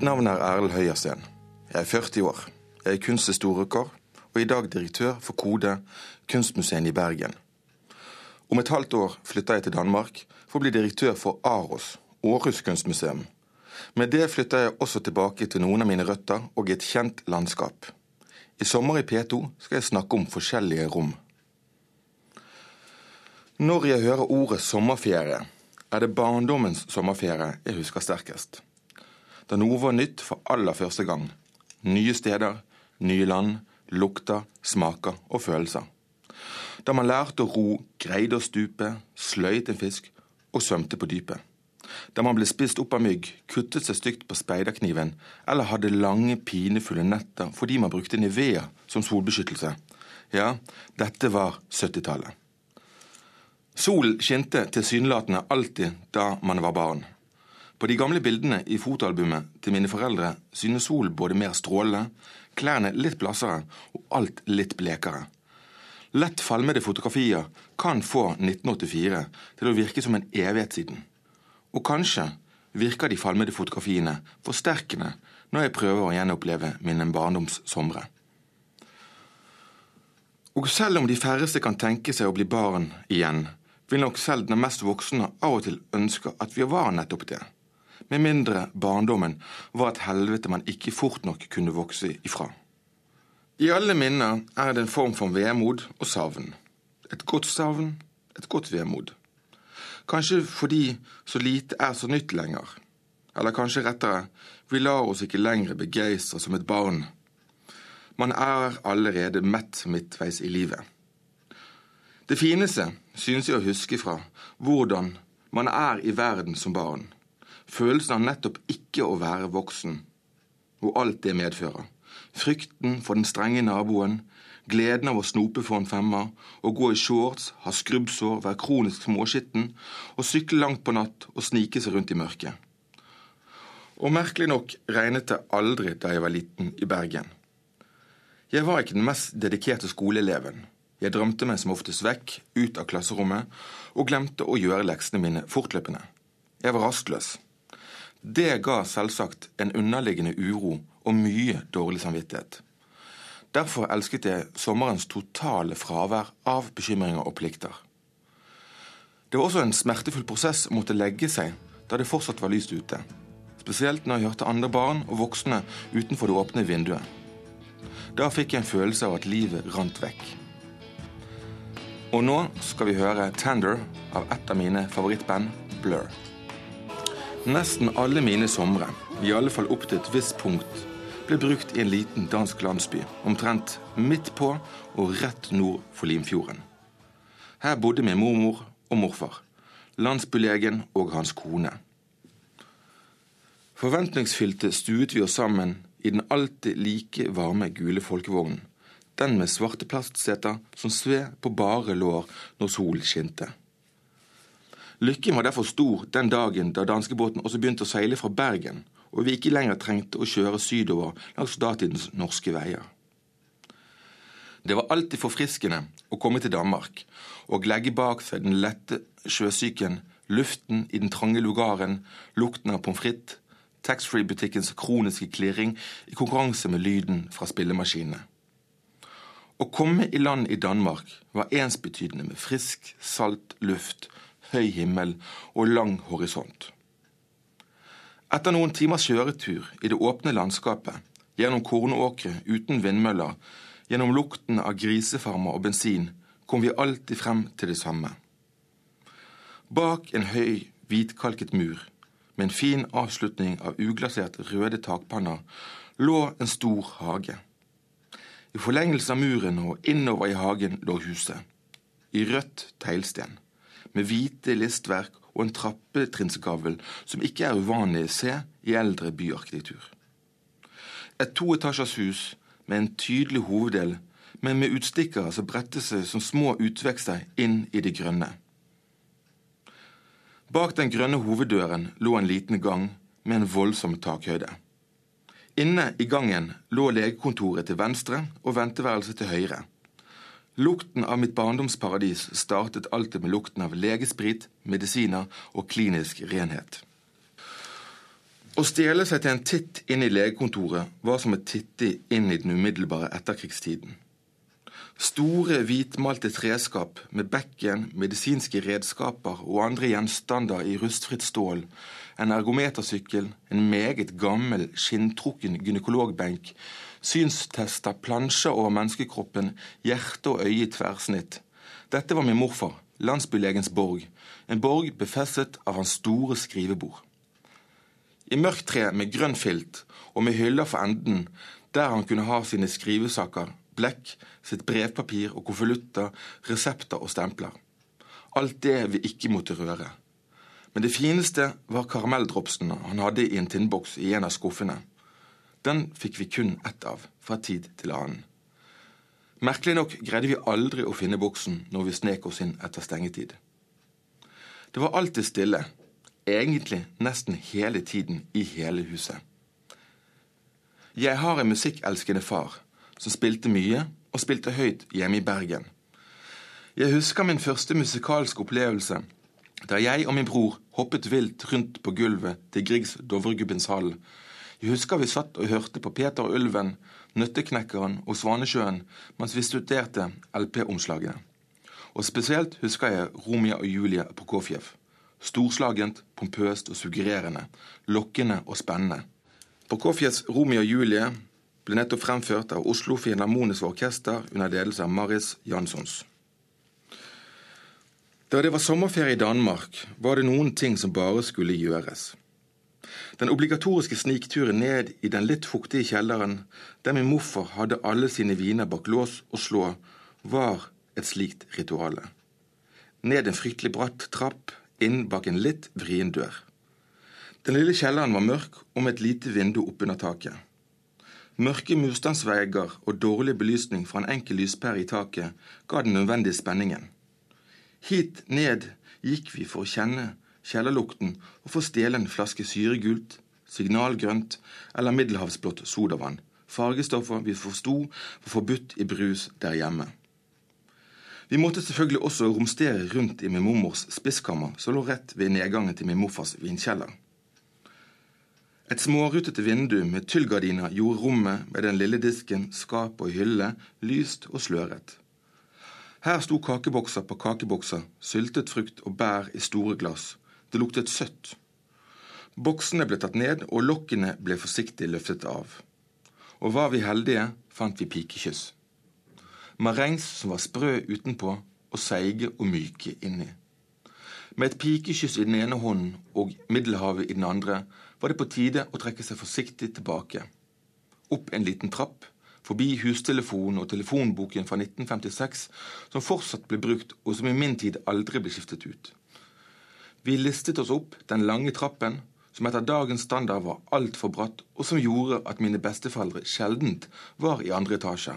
Mitt navn er Erlend Høyersten. Jeg er 40 år. Jeg er kunsthistoriker og i dag direktør for Kode, kunstmuseet i Bergen. Om et halvt år flytter jeg til Danmark for å bli direktør for Aros, Århus kunstmuseum. Med det flytter jeg også tilbake til noen av mine røtter og et kjent landskap. I sommer i P2 skal jeg snakke om forskjellige rom. Når jeg hører ordet sommerferie, er det barndommens sommerferie jeg husker sterkest da noe var nytt for aller første gang. Nye steder, nye land, lukter, smaker og følelser. Da man lærte å ro, greide å stupe, sløyt en fisk og svømte på dypet. Da man ble spist opp av mygg, kuttet seg stygt på speiderkniven eller hadde lange, pinefulle netter fordi man brukte Nivea som solbeskyttelse. Ja, dette var 70-tallet. Solen skinte tilsynelatende alltid da man var barn. På de gamle bildene i fotoalbumet til mine foreldre synes solen både mer strålende, klærne litt blassere og alt litt blekere. Lett falmede fotografier kan få 1984 til å virke som en evighet siden. Og kanskje virker de falmede fotografiene forsterkende når jeg prøver å gjenoppleve mine barndomssomre. Og selv om de færreste kan tenke seg å bli barn igjen, vil nok selv den mest voksne av og til ønske at vi var nettopp det med mindre barndommen var et helvete man ikke fort nok kunne vokse ifra. I alle minner er det en form for vemod og savn. Et godt savn, et godt vemod. Kanskje fordi så lite er så nytt lenger. Eller kanskje rettere, vi lar oss ikke lenger begeistre som et barn. Man er allerede mett midtveis i livet. Det fineste synes jeg å huske fra hvordan man er i verden som barn. Følelsen av nettopp ikke å være voksen, og alt det medfører. Frykten for den strenge naboen, gleden av å snope for en femmer, å gå i shorts, ha skrubbsår, være kronisk småskitten, og sykle langt på natt og snike seg rundt i mørket. Og merkelig nok regnet det aldri da jeg var liten i Bergen. Jeg var ikke den mest dedikerte skoleeleven. Jeg drømte meg som oftest vekk, ut av klasserommet, og glemte å gjøre leksene mine fortløpende. Jeg var rastløs. Det ga selvsagt en underliggende uro og mye dårlig samvittighet. Derfor elsket jeg sommerens totale fravær av bekymringer og plikter. Det var også en smertefull prosess å måtte legge seg da det fortsatt var lyst ute. Spesielt når jeg hørte andre barn og voksne utenfor det åpne vinduet. Da fikk jeg en følelse av at livet rant vekk. Og nå skal vi høre 'Tender' av et av mine favorittband, Blur. Nesten alle mine somre, i alle fall opp til et visst punkt, ble brukt i en liten dansk landsby, omtrent midt på og rett nord for Limfjorden. Her bodde min mormor og morfar, landsbylegen og hans kone. Forventningsfylte stuet vi oss sammen i den alltid like varme gule folkevognen, den med svarte plastseter som sved på bare lår når solen skinte. Lykken var derfor stor den dagen da danskebåten også begynte å seile fra Bergen, og vi ikke lenger trengte å kjøre sydover langs datidens norske veier. Det var alltid forfriskende å komme til Danmark og legge bak seg den lette sjøsyken, luften i den trange lugaren, lukten av pommes frites, taxfree-butikkens kroniske klirring i konkurranse med lyden fra spillemaskinene. Å komme i land i Danmark var ensbetydende med frisk, salt luft høy himmel og lang horisont. Etter noen timers kjøretur i det åpne landskapet, gjennom kornåkre uten vindmøller, gjennom lukten av grisefarmer og bensin, kom vi alltid frem til det samme. Bak en høy, hvitkalket mur, med en fin avslutning av uglasert røde takpanner, lå en stor hage. I forlengelse av muren og innover i hagen lå huset, i rødt teglsten med hvite listverk og en trappetrinnsgavl som ikke er uvanlig å se i eldre byarkitektur. Et toetasjers hus med en tydelig hoveddel, men med utstikkere som bretter seg som små utvekster inn i det grønne. Bak den grønne hoveddøren lå en liten gang med en voldsom takhøyde. Inne i gangen lå legekontoret til venstre og venteværelset til høyre. Lukten av mitt barndomsparadis startet alltid med lukten av legesprit, medisiner og klinisk renhet. Å stjele seg til en titt inn i legekontoret var som å titte inn i den umiddelbare etterkrigstiden. Store, hvitmalte treskap med bekken, medisinske redskaper og andre gjenstander i rustfritt stål, en ergometersykkel, en meget gammel, skinntrukken gynekologbenk, synstester, plansjer over menneskekroppen, hjerte og øye i tverrsnitt. Dette var min morfar, landsbylegens borg, en borg befestet av hans store skrivebord. I mørkt tre med grønn filt og med hyller for enden, der han kunne ha sine skrivesaker, blekk, sitt brevpapir og konvolutter, resepter og stempler. Alt det vi ikke måtte røre. Men det fineste var karamelldropsene han hadde i en tinnboks i en av skuffene. Den fikk vi kun ett av, fra tid til annen. Merkelig nok greide vi aldri å finne boksen når vi snek oss inn etter stengetid. Det var alltid stille, egentlig nesten hele tiden i hele huset. Jeg har en musikkelskende far som spilte mye og spilte høyt hjemme i Bergen. Jeg husker min første musikalske opplevelse da jeg og min bror hoppet vilt rundt på gulvet til Griegs Dovregubbens hall. Jeg husker vi satt og hørte på Peter og Ulven, Nøtteknekkeren og Svanesjøen mens vi studerte LP-omslagene. Og spesielt husker jeg Romia og Julia Prokofjev. Storslagent, pompøst og suggererende. Lokkende og spennende. Prokofjevs Romeo og Julie ble nettopp fremført av Oslo Filharmoniske Orkester under ledelse av Maris Janssons. Da det var sommerferie i Danmark, var det noen ting som bare skulle gjøres. Den obligatoriske snikturen ned i den litt fuktige kjelleren, der min morfar hadde alle sine viner bak lås og slå, var et slikt rituale. Ned en fryktelig bratt trapp, inn bak en litt vrien dør. Den lille kjelleren var mørk og med et lite vindu oppunder taket. Mørke mursteinsvegger og dårlig belysning fra en enkel lyspære i taket ga den nødvendige spenningen. Hit ned gikk vi for å kjenne kjellerlukten og få stjele en flaske syregult, signalgrønt eller middelhavsblått sodavann, fargestoffer vi forsto var forbudt i brus der hjemme. Vi måtte selvfølgelig også romstere rundt i min mormors spiskammer, som lå rett ved nedgangen til min morfars vinkjeller. Et smårutete vindu med tyllgardiner gjorde rommet med den lille disken, skap og hylle lyst og sløret. Her sto kakebokser på kakebokser, syltet frukt og bær i store glass. Det luktet søtt. Boksene ble tatt ned, og lokkene ble forsiktig løftet av. Og var vi heldige, fant vi pikekyss. Marengs som var sprø utenpå og seige og myke inni. Med et pikekyss i den ene hånden og Middelhavet i den andre var det på tide å trekke seg forsiktig tilbake. Opp en liten trapp, forbi hustelefonen og telefonboken fra 1956, som fortsatt ble brukt, og som i min tid aldri ble skiftet ut. Vi listet oss opp den lange trappen, som etter dagens standard var altfor bratt, og som gjorde at mine besteforeldre sjeldent var i andre etasje.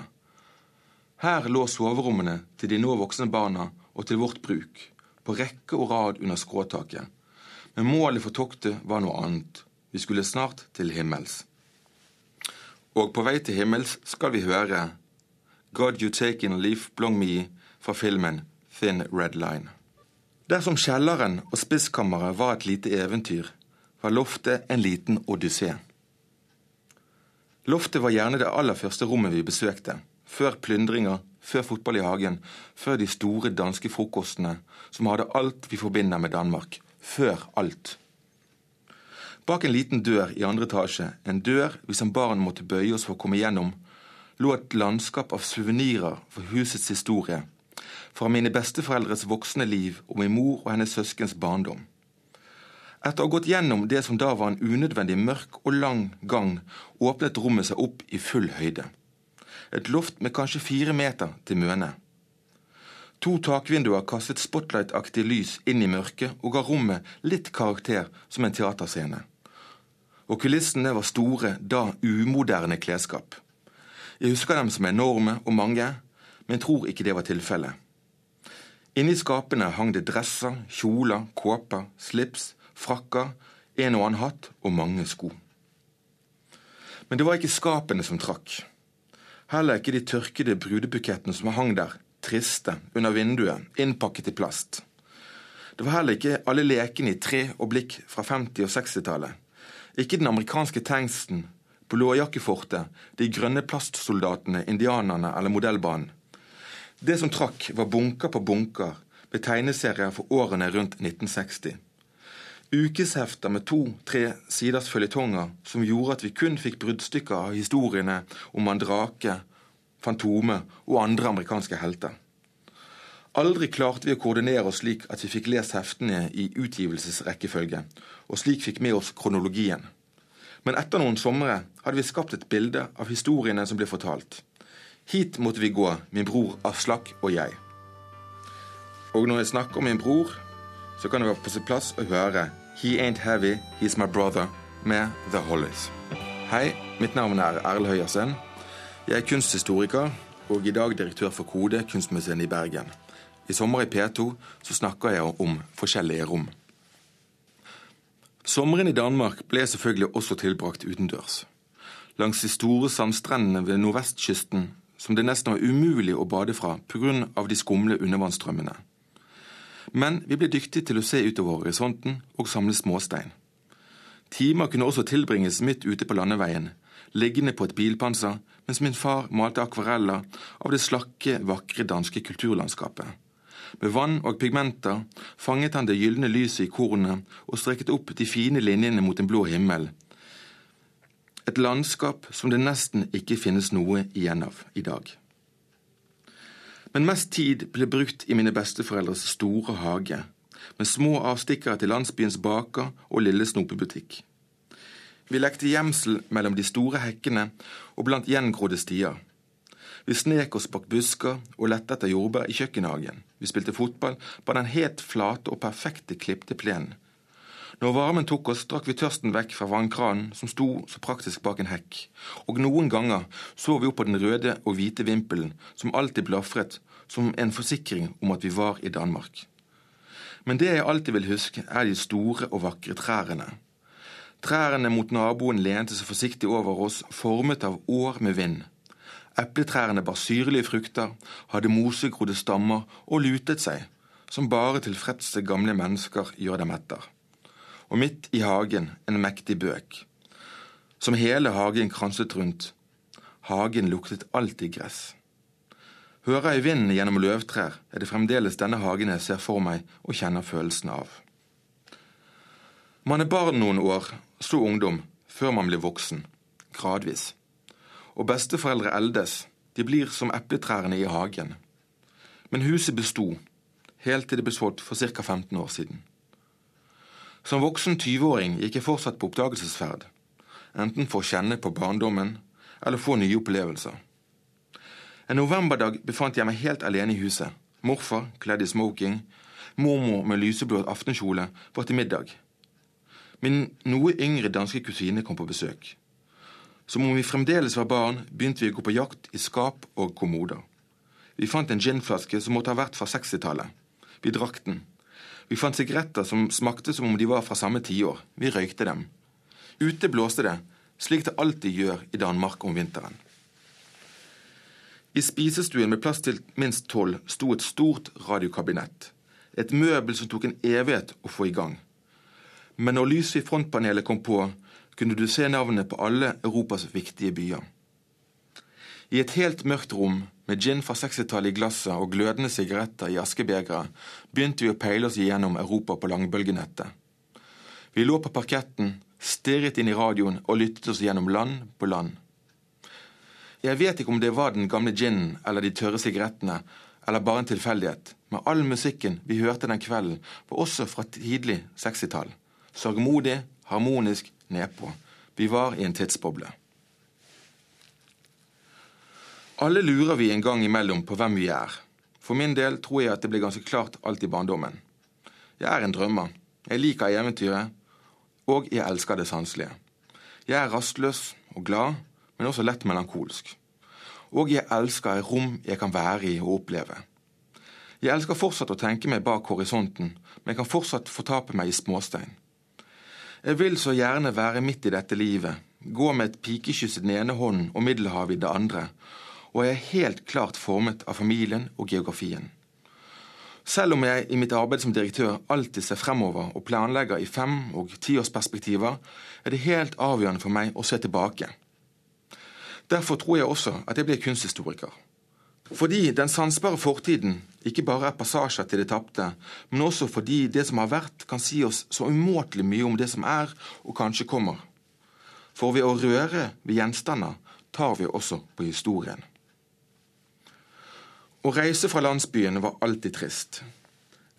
Her lå soverommene til de nå voksne barna og til vårt bruk, på rekke og rad under skråtaket. Men målet for toktet var noe annet. Vi skulle snart til himmels. Og på vei til himmels skal vi høre God You Take In Leaf Blong Me fra filmen Thin Red Line. Dersom kjelleren og spiskammeret var et lite eventyr, var loftet en liten odyssé. Loftet var gjerne det aller første rommet vi besøkte, før plyndringer, før fotball i hagen, før de store danske frokostene som hadde alt vi forbinder med Danmark. Før alt. Bak en liten dør i andre etasje, en dør vi som barn måtte bøye oss for å komme gjennom, lå et landskap av suvenirer for husets historie, fra mine besteforeldres voksne liv og min mor og hennes søskens barndom. Etter å ha gått gjennom det som da var en unødvendig mørk og lang gang, åpnet rommet seg opp i full høyde. Et loft med kanskje fire meter til møne. To takvinduer kastet spotlight-aktig lys inn i mørket og ga rommet litt karakter som en teaterscene og kulissene var store, da umoderne klesskap. Jeg husker dem som enorme og mange, men tror ikke det var tilfellet. Inni skapene hang det dresser, kjoler, kåper, slips, frakker, en og annen hatt og mange sko. Men det var ikke skapene som trakk. Heller ikke de tørkede brudebukettene som hang der, triste, under vinduet, innpakket i plast. Det var heller ikke alle lekene i tre og blikk fra 50- og 60-tallet. Ikke den amerikanske tanksten, lårjakkefortet, de grønne plastsoldatene, indianerne eller modellbanen. Det som trakk, var bunker på bunker med tegneserier for årene rundt 1960. Ukeshefter med to-tre siders føljetonger som gjorde at vi kun fikk bruddstykker av historiene om Mandrake, Fantome og andre amerikanske helter. Aldri klarte vi å koordinere oss slik at vi fikk lest heftene i utgivelsesrekkefølge, og slik fikk med oss kronologien. Men etter noen somre hadde vi skapt et bilde av historiene som ble fortalt. Hit måtte vi gå, min bror Aslak og jeg. Og når jeg snakker om min bror, så kan det være på sin plass å høre He Ain't Heavy, He's My Brother med The Hollies. Hei, mitt navn er Erl Høyersen. Jeg er kunsthistoriker og i dag direktør for Kode, kunstmuseet i Bergen. I sommer i P2 så snakker jeg om forskjellige rom. Sommeren i Danmark ble selvfølgelig også tilbrakt utendørs. Langs de store sandstrendene ved nordvestkysten som det nesten var umulig å bade fra pga. de skumle undervannsstrømmene. Men vi ble dyktige til å se utover horisonten og samle småstein. Timer kunne også tilbringes midt ute på landeveien, liggende på et bilpanser, mens min far malte akvareller av det slakke, vakre danske kulturlandskapet. Med vann og pigmenter fanget han det gylne lyset i kornet og strekket opp de fine linjene mot en blå himmel. Et landskap som det nesten ikke finnes noe igjen av i dag. Men mest tid ble brukt i mine besteforeldres store hage, med små avstikkere til landsbyens baker og lille snopebutikk. Vi lekte gjemsel mellom de store hekkene og blant gjengrodde stier. Vi snek oss bak busker og lette etter jordbær i kjøkkenhagen. Vi spilte fotball på den helt flate og perfekte klipte plenen. Når varmen tok oss, drakk vi tørsten vekk fra vannkranen som sto så praktisk bak en hekk, og noen ganger så vi opp på den røde og hvite vimpelen som alltid blafret som en forsikring om at vi var i Danmark. Men det jeg alltid vil huske, er de store og vakre trærne. Trærne mot naboen lente seg forsiktig over oss, formet av år med vind. Epletrærne bar syrlige frukter, hadde mosegrodde stammer og lutet seg, som bare tilfredse gamle mennesker gjør dem etter og midt i hagen en mektig bøk, som hele hagen kranset rundt. Hagen luktet alltid gress. Hører jeg vinden gjennom løvtrær, er det fremdeles denne hagen jeg ser for meg og kjenner følelsen av. Man er barn noen år, så ungdom, før man blir voksen. Gradvis. Og besteforeldre eldes, de blir som epletrærne i hagen. Men huset besto, helt til det ble solgt for ca. 15 år siden. Som voksen 20-åring gikk jeg fortsatt på oppdagelsesferd, enten for å kjenne på barndommen eller få nye opplevelser. En novemberdag befant jeg meg helt alene i huset. Morfar kledd i smoking, mormor med lyseblå aftenkjole var til middag. Min noe yngre danske kusine kom på besøk. Som om vi fremdeles var barn, begynte vi å gå på jakt i skap og kommoder. Vi fant en ginflaske som måtte ha vært fra 60-tallet. Vi drakk den. Vi fant sigaretter som smakte som om de var fra samme tiår. Vi røykte dem. Ute blåste det, slik det alltid gjør i Danmark om vinteren. I spisestuen med plass til minst tolv sto et stort radiokabinett. Et møbel som tok en evighet å få i gang. Men når lyset i frontpanelet kom på, kunne du se navnet på alle Europas viktige byer. I et helt mørkt rom med gin fra 60-tallet i glasset og glødende sigaretter i askebegeret begynte vi å peile oss igjennom Europa på langbølgenettet. Vi lå på parketten, stirret inn i radioen og lyttet oss gjennom land på land. Jeg vet ikke om det var den gamle ginen eller de tørre sigarettene, eller bare en tilfeldighet, men all musikken vi hørte den kvelden, var også fra tidlig 60-tall. Sørgmodig, harmonisk, nedpå. Vi var i en tidsboble. Alle lurer vi en gang imellom på hvem vi er. For min del tror jeg at det ble ganske klart alt i barndommen. Jeg er en drømmer. Jeg liker eventyret, og jeg elsker det sanselige. Jeg er rastløs og glad, men også lett melankolsk. Og jeg elsker et rom jeg kan være i og oppleve. Jeg elsker fortsatt å tenke meg bak horisonten, men jeg kan fortsatt fortape meg i småstein. Jeg vil så gjerne være midt i dette livet, gå med et pikekyss i den ene hånden og Middelhavet i det andre, og jeg er helt klart formet av familien og geografien. Selv om jeg i mitt arbeid som direktør alltid ser fremover og planlegger i fem- og tiårsperspektiver, er det helt avgjørende for meg å se tilbake. Derfor tror jeg også at jeg blir kunsthistoriker. Fordi den sansbare fortiden ikke bare er passasjer til det tapte, men også fordi det som har vært, kan si oss så umåtelig mye om det som er og kanskje kommer. For ved å røre ved gjenstander tar vi også på historien. Å reise fra landsbyen var alltid trist.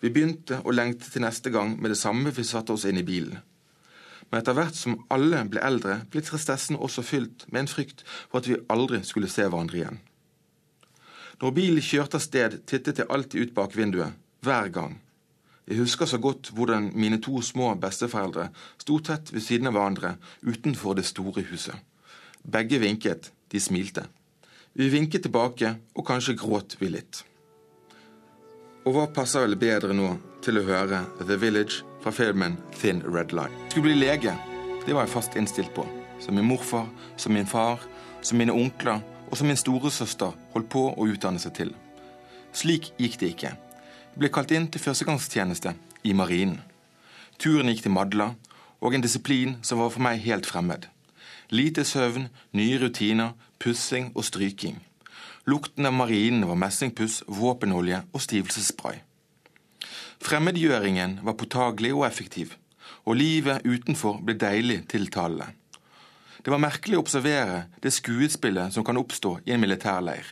Vi begynte å lengte til neste gang med det samme vi satte oss inn i bilen. Men etter hvert som alle ble eldre, ble tristessen også fylt med en frykt for at vi aldri skulle se hverandre igjen. Når bilen kjørte av sted, tittet jeg alltid ut bak vinduet, hver gang. Jeg husker så godt hvordan mine to små besteforeldre sto tett ved siden av hverandre utenfor det store huset. Begge vinket, de smilte. Vi vinket tilbake, og kanskje gråt vi litt. Og hva passer vel bedre nå til å høre The Village fra filmen Thin Red Line? Jeg skulle bli lege. Det var jeg fast innstilt på. Som min morfar, som min far, som mine onkler og som min storesøster holdt på å utdanne seg til. Slik gikk det ikke. Jeg ble kalt inn til førstegangstjeneste i Marinen. Turen gikk til Madla, og en disiplin som var for meg helt fremmed. Lite søvn, nye rutiner, pussing og stryking. Lukten av marinen var messingpuss, våpenolje og stivelsesspray. Fremmedgjøringen var påtagelig og effektiv, og livet utenfor ble deilig tiltalende. Det var merkelig å observere det skuespillet som kan oppstå i en militærleir.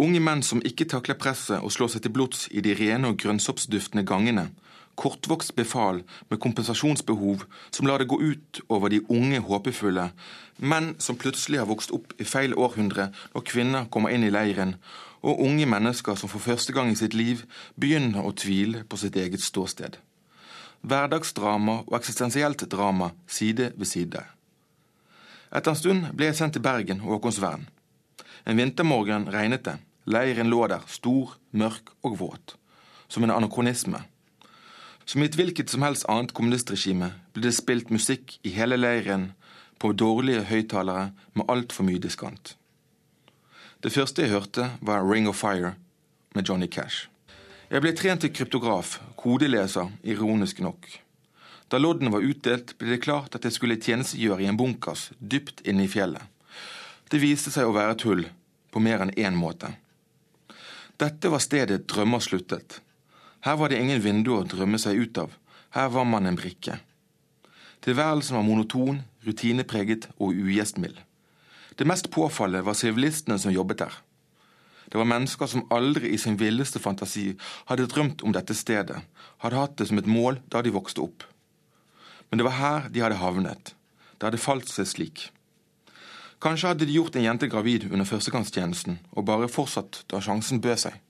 Unge menn som ikke takler presset og slår seg til blods i de rene og grønnsoppsduftende gangene, kortvokst befal med kompensasjonsbehov som lar det gå ut over de unge håpefulle, menn som plutselig har vokst opp i feil århundre når kvinner kommer inn i leiren, og unge mennesker som for første gang i sitt liv begynner å tvile på sitt eget ståsted. Hverdagsdrama og eksistensielt drama side ved side. Etter en stund ble jeg sendt til Bergen og Håkonsvern. En vintermorgen regnet det. Leiren lå der, stor, mørk og våt. Som en anakronisme. Som i et hvilket som helst annet kommunistregime ble det spilt musikk i hele leiren på dårlige høyttalere med altfor mye diskant. Det første jeg hørte, var Ring of Fire med Johnny Cash. Jeg ble trent til kryptograf, kodeleser, ironisk nok. Da loddene var utdelt, ble det klart at jeg skulle tjenestegjøre i en bunkers dypt inne i fjellet. Det viste seg å være tull, på mer enn én måte. Dette var stedet drømmer sluttet. Her var det ingen vinduer å drømme seg ut av. Her var man en brikke. Tilværelsen var monoton, rutinepreget og ugjestmild. Det mest påfallende var sivilistene som jobbet der. Det var mennesker som aldri i sin villeste fantasi hadde drømt om dette stedet, hadde hatt det som et mål da de vokste opp. Men det var her de hadde havnet. Det hadde falt seg slik. Kanskje hadde de gjort en jente gravid under førstegangstjenesten, og bare fortsatt da sjansen bød seg.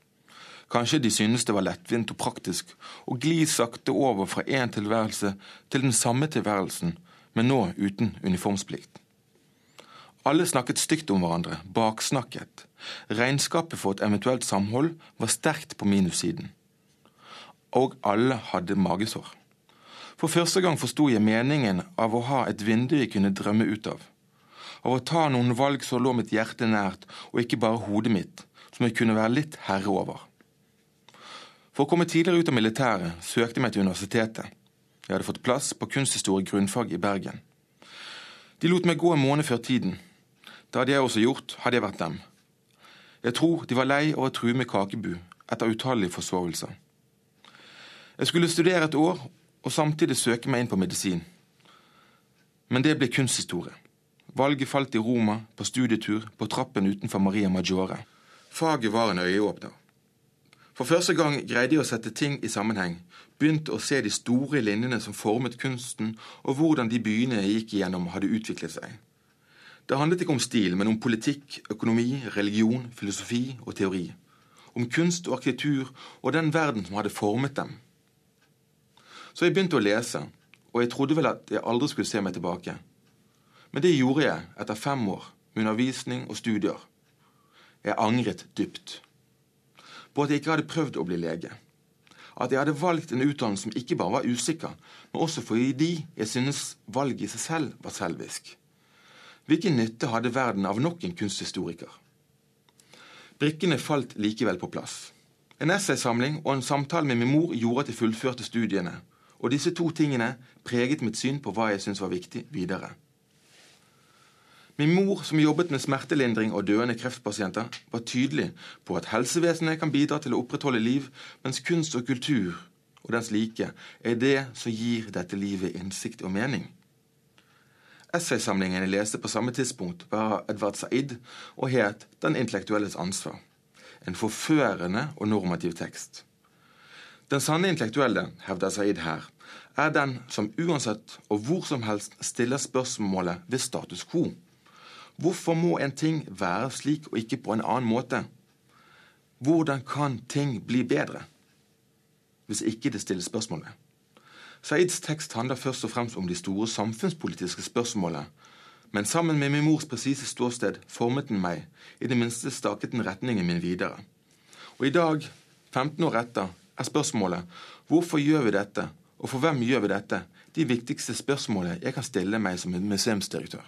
Kanskje de synes det var lettvint og praktisk å gli sakte over fra én tilværelse til den samme tilværelsen, men nå uten uniformsplikt. Alle snakket stygt om hverandre, baksnakket. Regnskapet for et eventuelt samhold var sterkt på minussiden. Og alle hadde magesår. For første gang forsto jeg meningen av å ha et vindu jeg kunne drømme ut av. Av å ta noen valg som lå mitt hjerte nært, og ikke bare hodet mitt, som jeg kunne være litt herre over. For å komme tidligere ut av militæret søkte jeg meg til universitetet. Jeg hadde fått plass på kunsthistorie grunnfag i Bergen. De lot meg gå en måned før tiden. Det hadde jeg også gjort, hadde jeg vært dem. Jeg tror de var lei av å true med kakebu etter utallige forsovelser. Jeg skulle studere et år og samtidig søke meg inn på medisin. Men det ble kunsthistorie. Valget falt i Roma, på studietur, på trappen utenfor Maria Maggiore. Faget var en øyeåpner. For første gang greide jeg å sette ting i sammenheng, begynte å se de store linjene som formet kunsten, og hvordan de byene jeg gikk igjennom, hadde utviklet seg. Det handlet ikke om stil, men om politikk, økonomi, religion, filosofi og teori. Om kunst og arkitektur og den verden som hadde formet dem. Så jeg begynte å lese, og jeg trodde vel at jeg aldri skulle se meg tilbake. Men det gjorde jeg etter fem år med undervisning og studier. Jeg angret dypt på at jeg ikke hadde prøvd å bli lege. At jeg hadde valgt en utdannelse som ikke bare var usikker, men også fordi jeg synes valget i seg selv var selvisk. Hvilken nytte hadde verden av nok en kunsthistoriker? Brikkene falt likevel på plass. En essaysamling og en samtale med min mor gjorde at jeg fullførte studiene. Og disse to tingene preget mitt syn på hva jeg syntes var viktig videre. Min mor, som jobbet med smertelindring og døende kreftpasienter, var tydelig på at helsevesenet kan bidra til å opprettholde liv, mens kunst og kultur og dens like er det som gir dette livet innsikt og mening. Essaysamlingen jeg leste på samme tidspunkt, var Edvard Said og het Den intellektuelles ansvar. En forførende og normativ tekst. Den sanne intellektuelle, hevder Said her, er den som uansett og hvor som helst stiller spørsmålet ved status quo. Hvorfor må en ting være slik og ikke på en annen måte? Hvordan kan ting bli bedre? Hvis ikke det stilles spørsmål ved. Saids tekst handler først og fremst om de store samfunnspolitiske spørsmålene, men sammen med min mors presise ståsted formet den meg, i det minste staket den retningen min videre. Og i dag, 15 år etter, er spørsmålet hvorfor gjør vi dette, og for hvem gjør vi dette, de viktigste spørsmålene jeg kan stille meg som museumsdirektør.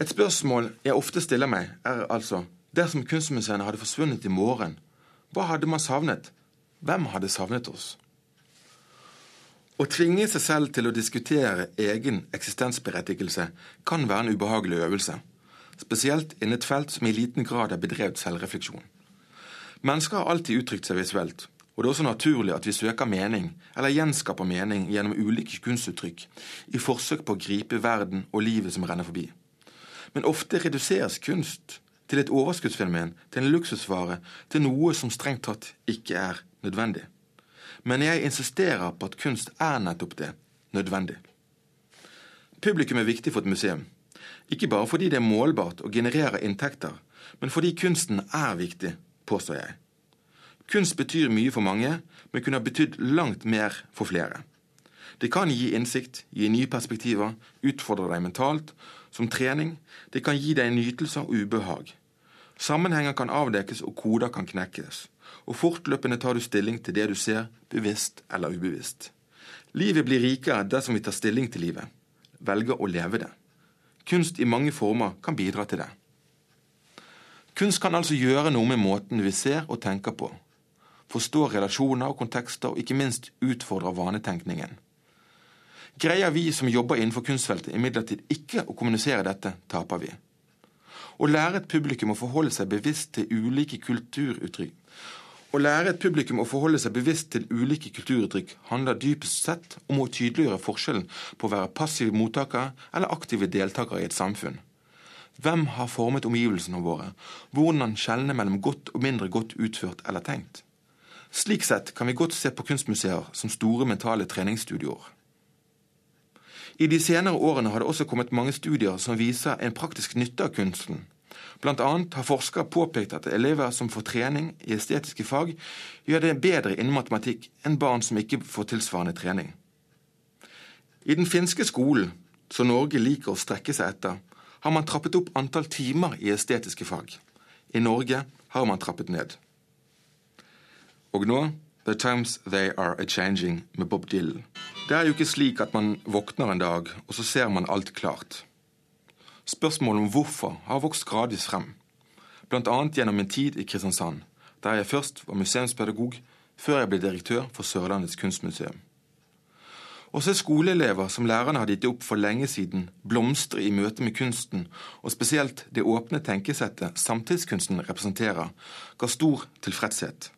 Et spørsmål jeg ofte stiller meg, er altså dersom kunstmuseene hadde forsvunnet i morgen, hva hadde man savnet? Hvem hadde savnet oss? Å tvinge seg selv til å diskutere egen eksistensberettigelse kan være en ubehagelig øvelse, spesielt innen et felt som i liten grad er bedrevet selvrefleksjon. Mennesker har alltid uttrykt seg visuelt, og det er også naturlig at vi søker mening, eller gjenskaper mening gjennom ulike kunstuttrykk, i forsøk på å gripe verden og livet som renner forbi. Men ofte reduseres kunst til et overskuddsfenomen, til en luksusvare, til noe som strengt tatt ikke er nødvendig. Men jeg insisterer på at kunst er nettopp det nødvendig. Publikum er viktig for et museum. Ikke bare fordi det er målbart og genererer inntekter, men fordi kunsten er viktig, påstår jeg. Kunst betyr mye for mange, men kunne ha betydd langt mer for flere. Det kan gi innsikt, gi nye perspektiver, utfordre deg mentalt, som trening. Det kan gi deg nytelser og ubehag. Sammenhenger kan avdekkes, og koder kan knekkes. Og fortløpende tar du stilling til det du ser, bevisst eller ubevisst. Livet blir rikere dersom vi tar stilling til livet, velger å leve det. Kunst i mange former kan bidra til det. Kunst kan altså gjøre noe med måten vi ser og tenker på. Forstå relasjoner og kontekster, og ikke minst utfordre vanetenkningen. Greier vi som jobber innenfor kunstfeltet imidlertid ikke å kommunisere dette, taper vi. Å lære et publikum å forholde seg bevisst til ulike kulturuttrykk Å lære et publikum å forholde seg bevisst til ulike kulturuttrykk handler dypest sett om å tydeliggjøre forskjellen på å være passiv mottaker eller aktive deltaker i et samfunn. Hvem har formet omgivelsene våre? Hvordan skjelne mellom godt og mindre godt utført eller tenkt? Slik sett kan vi godt se på kunstmuseer som store mentale treningsstudioer. I de senere årene har det også kommet mange studier som viser en praktisk nytte av kunsten. Blant annet har forskere påpekt at elever som får trening i estetiske fag, gjør det bedre innen matematikk enn barn som ikke får tilsvarende trening. I den finske skolen, som Norge liker å strekke seg etter, har man trappet opp antall timer i estetiske fag. I Norge har man trappet ned. Og nå The Times They Are A-Changing med Bob Dylan. Det er jo ikke slik at man våkner en dag, og så ser man alt klart. Spørsmålet om hvorfor har vokst gradvis frem, bl.a. gjennom min tid i Kristiansand, der jeg først var museumspedagog, før jeg ble direktør for Sørlandets kunstmuseum. Også skoleelever som lærerne hadde gitt opp for lenge siden, blomstrer i møte med kunsten, og spesielt det åpne tenkesettet samtidskunsten representerer, ga stor tilfredshet.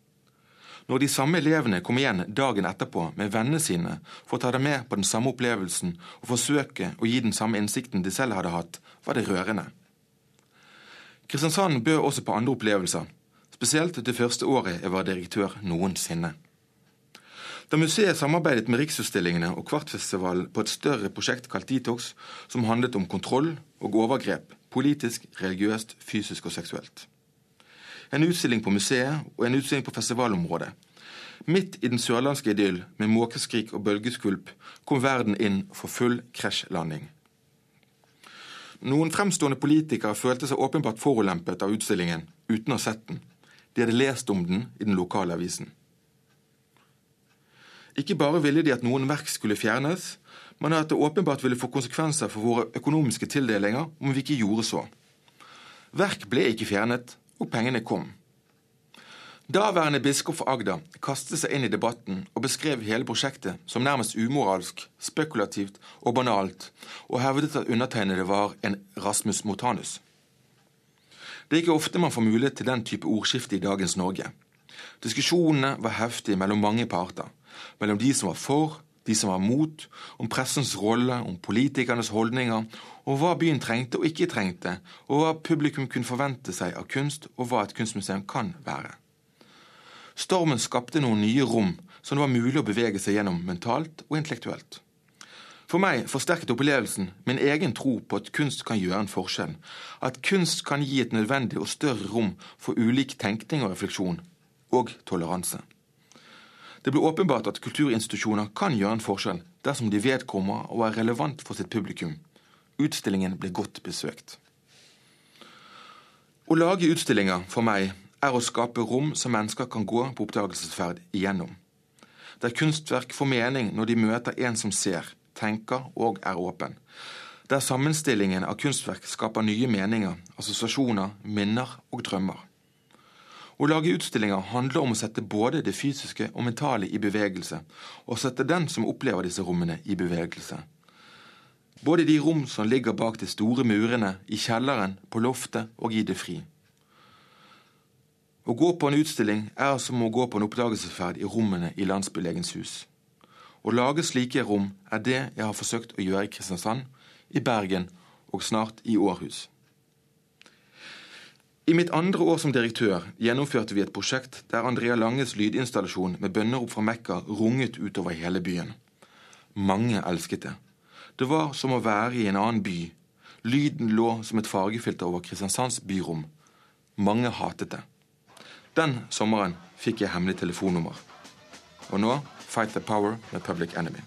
Når de samme elevene kom igjen dagen etterpå med vennene sine for å ta dem med på den samme opplevelsen og forsøke å gi den samme innsikten de selv hadde hatt, var det rørende. Kristiansand bød også på andre opplevelser, spesielt det første året jeg var direktør noensinne. Da museet samarbeidet med Riksutstillingene og Kvartfestivalen på et større prosjekt kalt Detox, som handlet om kontroll og overgrep, politisk, religiøst, fysisk og seksuelt en utstilling på museet og en utstilling på festivalområdet. Midt i den sørlandske idyll med måkeskrik og bølgeskvulp kom verden inn for full krasjlanding. Noen fremstående politikere følte seg åpenbart forulempet av utstillingen uten å ha sett den. De hadde lest om den i den lokale avisen. Ikke bare ville de at noen verk skulle fjernes, men at det åpenbart ville få konsekvenser for våre økonomiske tildelinger om vi ikke gjorde så. Verk ble ikke fjernet, og pengene kom. Daværende biskop for Agder kastet seg inn i debatten og beskrev hele prosjektet som nærmest umoralsk, spekulativt og banalt, og hevdet at undertegnede var en Rasmus Motanus. Det er ikke ofte man får mulighet til den type ordskifte i dagens Norge. Diskusjonene var heftige mellom mange parter. Mellom de som var for, de som var mot, om pressens rolle, om politikernes holdninger, og hva byen trengte og ikke trengte, og hva publikum kunne forvente seg av kunst, og hva et kunstmuseum kan være. Stormen skapte noen nye rom som det var mulig å bevege seg gjennom mentalt og intellektuelt. For meg forsterket opplevelsen min egen tro på at kunst kan gjøre en forskjell, at kunst kan gi et nødvendig og større rom for ulik tenkning og refleksjon, og toleranse. Det ble åpenbart at kulturinstitusjoner kan gjøre en forskjell dersom de vedkommer og er relevant for sitt publikum. Utstillingen ble godt besøkt. Å lage utstillinger for meg er å skape rom som mennesker kan gå på oppdagelsesferd igjennom. Der kunstverk får mening når de møter en som ser, tenker og er åpen. Der sammenstillingen av kunstverk skaper nye meninger, assosiasjoner, minner og drømmer. Å lage utstillinger handler om å sette både det fysiske og mentale i bevegelse, og sette den som opplever disse rommene, i bevegelse. Både de rom som ligger bak de store murene, i kjelleren, på loftet og i det fri. Å gå på en utstilling er som å gå på en oppdagelsesferd i rommene i Landsbylegens hus. Å lage slike rom er det jeg har forsøkt å gjøre i Kristiansand, i Bergen og snart i Århus. I mitt andre år som direktør gjennomførte vi et prosjekt der Andrea Langes lydinstallasjon med bønnerop fra Mekka runget utover hele byen. Mange elsket det. Det var som å være i en annen by. Lyden lå som et fargefilter over Kristiansands byrom. Mange hatet det. Den sommeren fikk jeg hemmelig telefonnummer. Og nå Fight the Power med Public Enemy.